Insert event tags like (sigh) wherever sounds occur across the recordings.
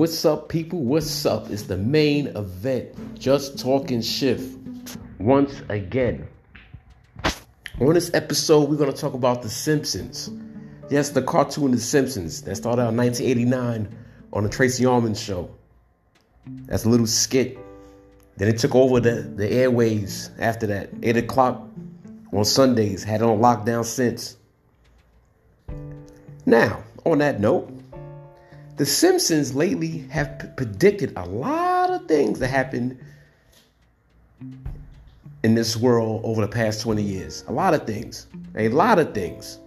What's up, people? What's up? It's the main event. Just talking shift. Once again. On this episode, we're going to talk about The Simpsons. Yes, the cartoon The Simpsons that started out in 1989 on the Tracey Ullman show. That's a little skit. Then it took over the, the airways after that. 8 o'clock on Sundays. Had it on lockdown since. Now, on that note, the Simpsons lately have p- predicted a lot of things that happened in this world over the past 20 years. A lot of things. A lot of things.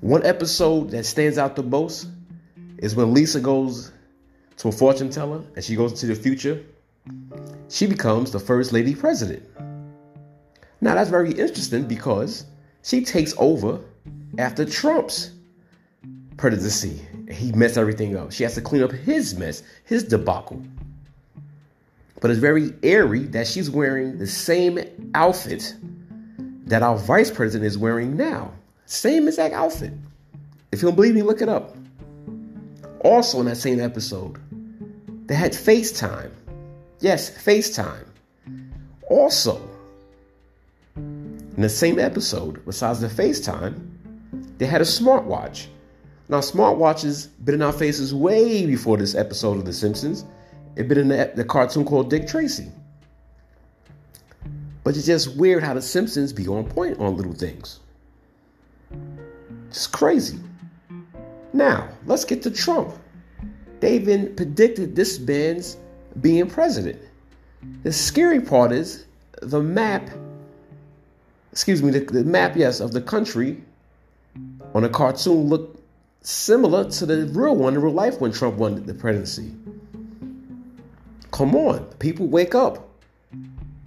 One episode that stands out the most is when Lisa goes to a fortune teller and she goes into the future. She becomes the first lady president. Now that's very interesting because she takes over after Trump's presidency he messed everything up. She has to clean up his mess, his debacle. But it's very airy that she's wearing the same outfit that our vice president is wearing now. Same exact outfit. If you don't believe me, look it up. Also, in that same episode, they had FaceTime. Yes, FaceTime. Also, in the same episode, besides the FaceTime, they had a smartwatch. Now, smartwatches been in our faces way before this episode of The Simpsons. It been in the, the cartoon called Dick Tracy. But it's just weird how The Simpsons be on point on little things. Just crazy. Now, let's get to Trump. They even predicted this man's being president. The scary part is the map, excuse me, the, the map, yes, of the country on a cartoon looked similar to the real one in real life when Trump won the presidency. Come on, people wake up.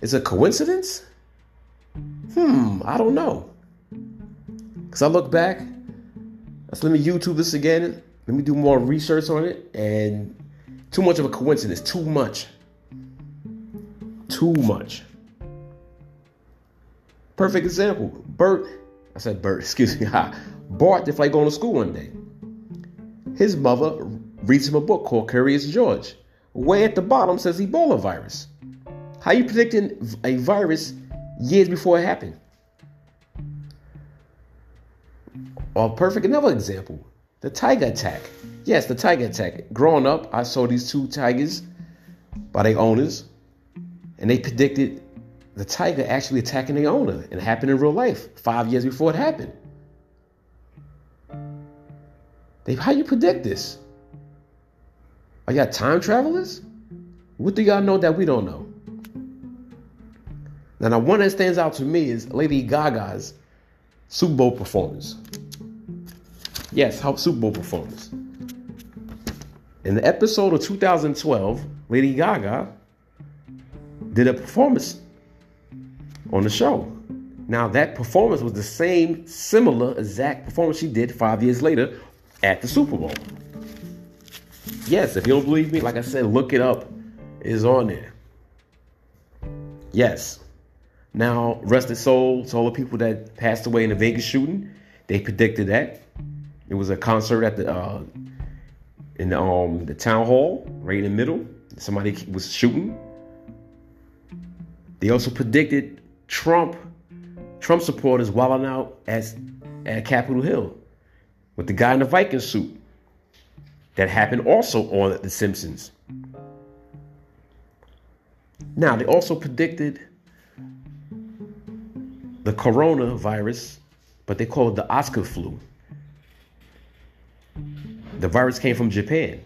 Is it a coincidence? Hmm, I don't know. Because I look back, let's let me YouTube this again. Let me do more research on it. And too much of a coincidence. Too much. Too much. Perfect example. Bert, I said Bert, (laughs) excuse me. (laughs) Bart did like going to school one day. His mother reads him a book called Curious George. Way at the bottom says Ebola virus. How you predicting a virus years before it happened? A perfect another example, the tiger attack. Yes, the tiger attack. Growing up, I saw these two tigers by their owners, and they predicted the tiger actually attacking the owner, and it happened in real life five years before it happened. Dave, how you predict this? Are y'all time travelers? What do y'all know that we don't know? Now, the one that stands out to me is Lady Gaga's Super Bowl performance. Yes, her Super Bowl performance. In the episode of 2012, Lady Gaga did a performance on the show. Now, that performance was the same, similar, exact performance she did five years later at the Super Bowl. Yes, if you don't believe me, like I said, look it up. It's on there. Yes. Now, rest rested soul to all the people that passed away in the Vegas shooting. They predicted that. It was a concert at the uh, in the um the town hall, right in the middle. Somebody was shooting. They also predicted Trump, Trump supporters wilding out at at Capitol Hill with the guy in the Viking suit. That happened also on The Simpsons. Now, they also predicted the coronavirus, but they call it the Osaka flu. The virus came from Japan.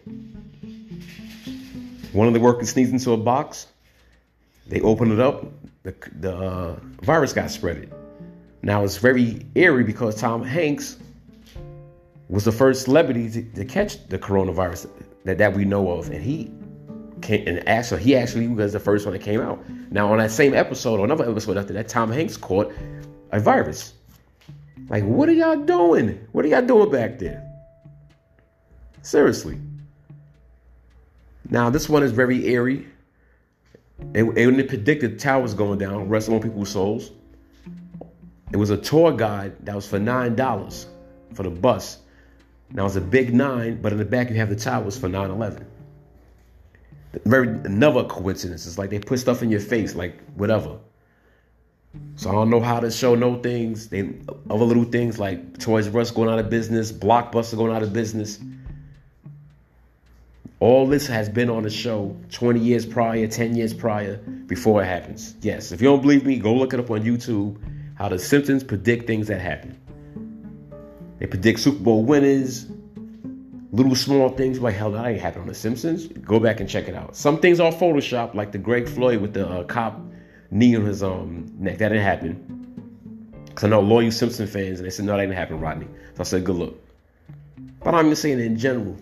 One of the workers sneezed into a box. They opened it up. The, the uh, virus got spread. Now it's very eerie because Tom Hanks was the first celebrity to, to catch the coronavirus that, that we know of, and he came and actually he actually was the first one that came out. Now on that same episode or another episode after that, Tom Hanks caught a virus. Like, what are y'all doing? What are y'all doing back there? Seriously. Now this one is very airy. And, and it predicted towers going down, resting on people's souls. It was a tour guide that was for nine dollars for the bus now it's a big nine, but in the back you have the towers for 9 11. Very another coincidence. It's like they put stuff in your face, like whatever. So I don't know how the show know things. They other little things like Toys R Us going out of business, Blockbuster going out of business. All this has been on the show 20 years prior, 10 years prior, before it happens. Yes, if you don't believe me, go look it up on YouTube. How the Simpsons predict things that happen. They predict Super Bowl winners, little small things like hell that ain't happened on The Simpsons. Go back and check it out. Some things are Photoshop, like the Greg Floyd with the uh, cop knee on his um neck. That didn't happen. Cause I know loyal Simpson fans, and they said no, that didn't happen, Rodney. So I said good luck. But I'm just saying in general,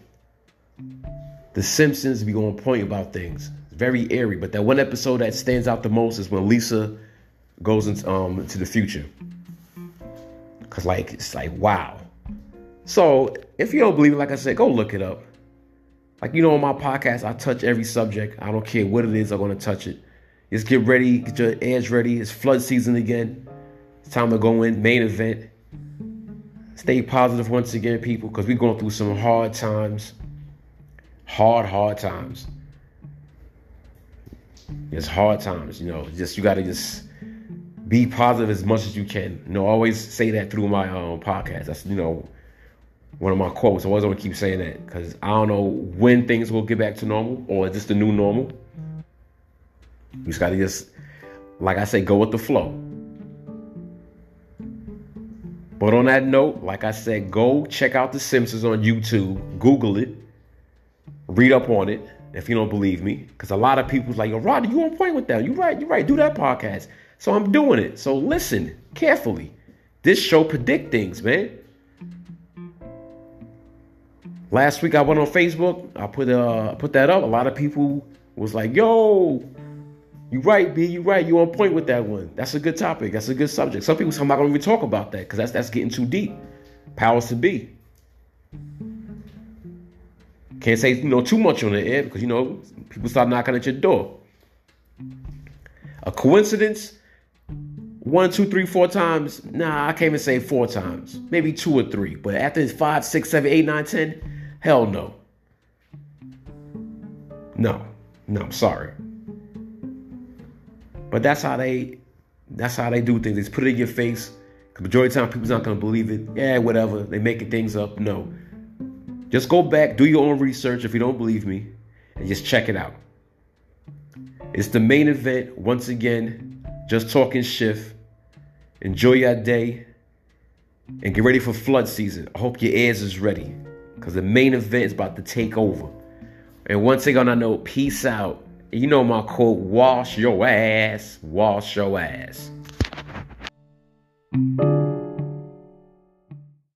the Simpsons be on point about things. It's very airy, but that one episode that stands out the most is when Lisa goes into um into the future. Cause like it's like wow. So if you don't believe it, like I said, go look it up. Like you know, on my podcast, I touch every subject. I don't care what it is, I'm gonna touch it. Just get ready, get your edge ready. It's flood season again. It's time to go in, main event. Stay positive once again, people, because we're going through some hard times. Hard, hard times. It's hard times, you know. Just you gotta just be positive as much as you can. You know, always say that through my um, podcast. That's you know one of my quotes. I always to keep saying that because I don't know when things will get back to normal or is this the new normal. You just gotta just, like I say, go with the flow. But on that note, like I said, go check out The Simpsons on YouTube. Google it. Read up on it if you don't believe me. Because a lot of people's like, yo, Roddy, you on point with that. You right, you right. Do that podcast. So I'm doing it. So listen carefully. This show predict things, man. Last week I went on Facebook. I put uh put that up. A lot of people was like, "Yo, you right, B. You right. You on point with that one. That's a good topic. That's a good subject. Some people I'm not gonna even talk about that because that's that's getting too deep. Powers to be. Can't say you know too much on the air because you know people start knocking at your door. A coincidence? One, two, three, four times? Nah, I can't even say four times. Maybe two or three. But after five, six, seven, eight, nine, ten, hell no. No, no, I'm sorry. But that's how they that's how they do things. They just put it in your face. The majority of the time people's not gonna believe it. Yeah, whatever. They making things up. No. Just go back, do your own research if you don't believe me, and just check it out. It's the main event. Once again, just talking shift. Enjoy your day and get ready for flood season. I hope your ears is ready because the main event is about to take over. And once on that note, peace out. You know my quote, wash your ass, wash your ass.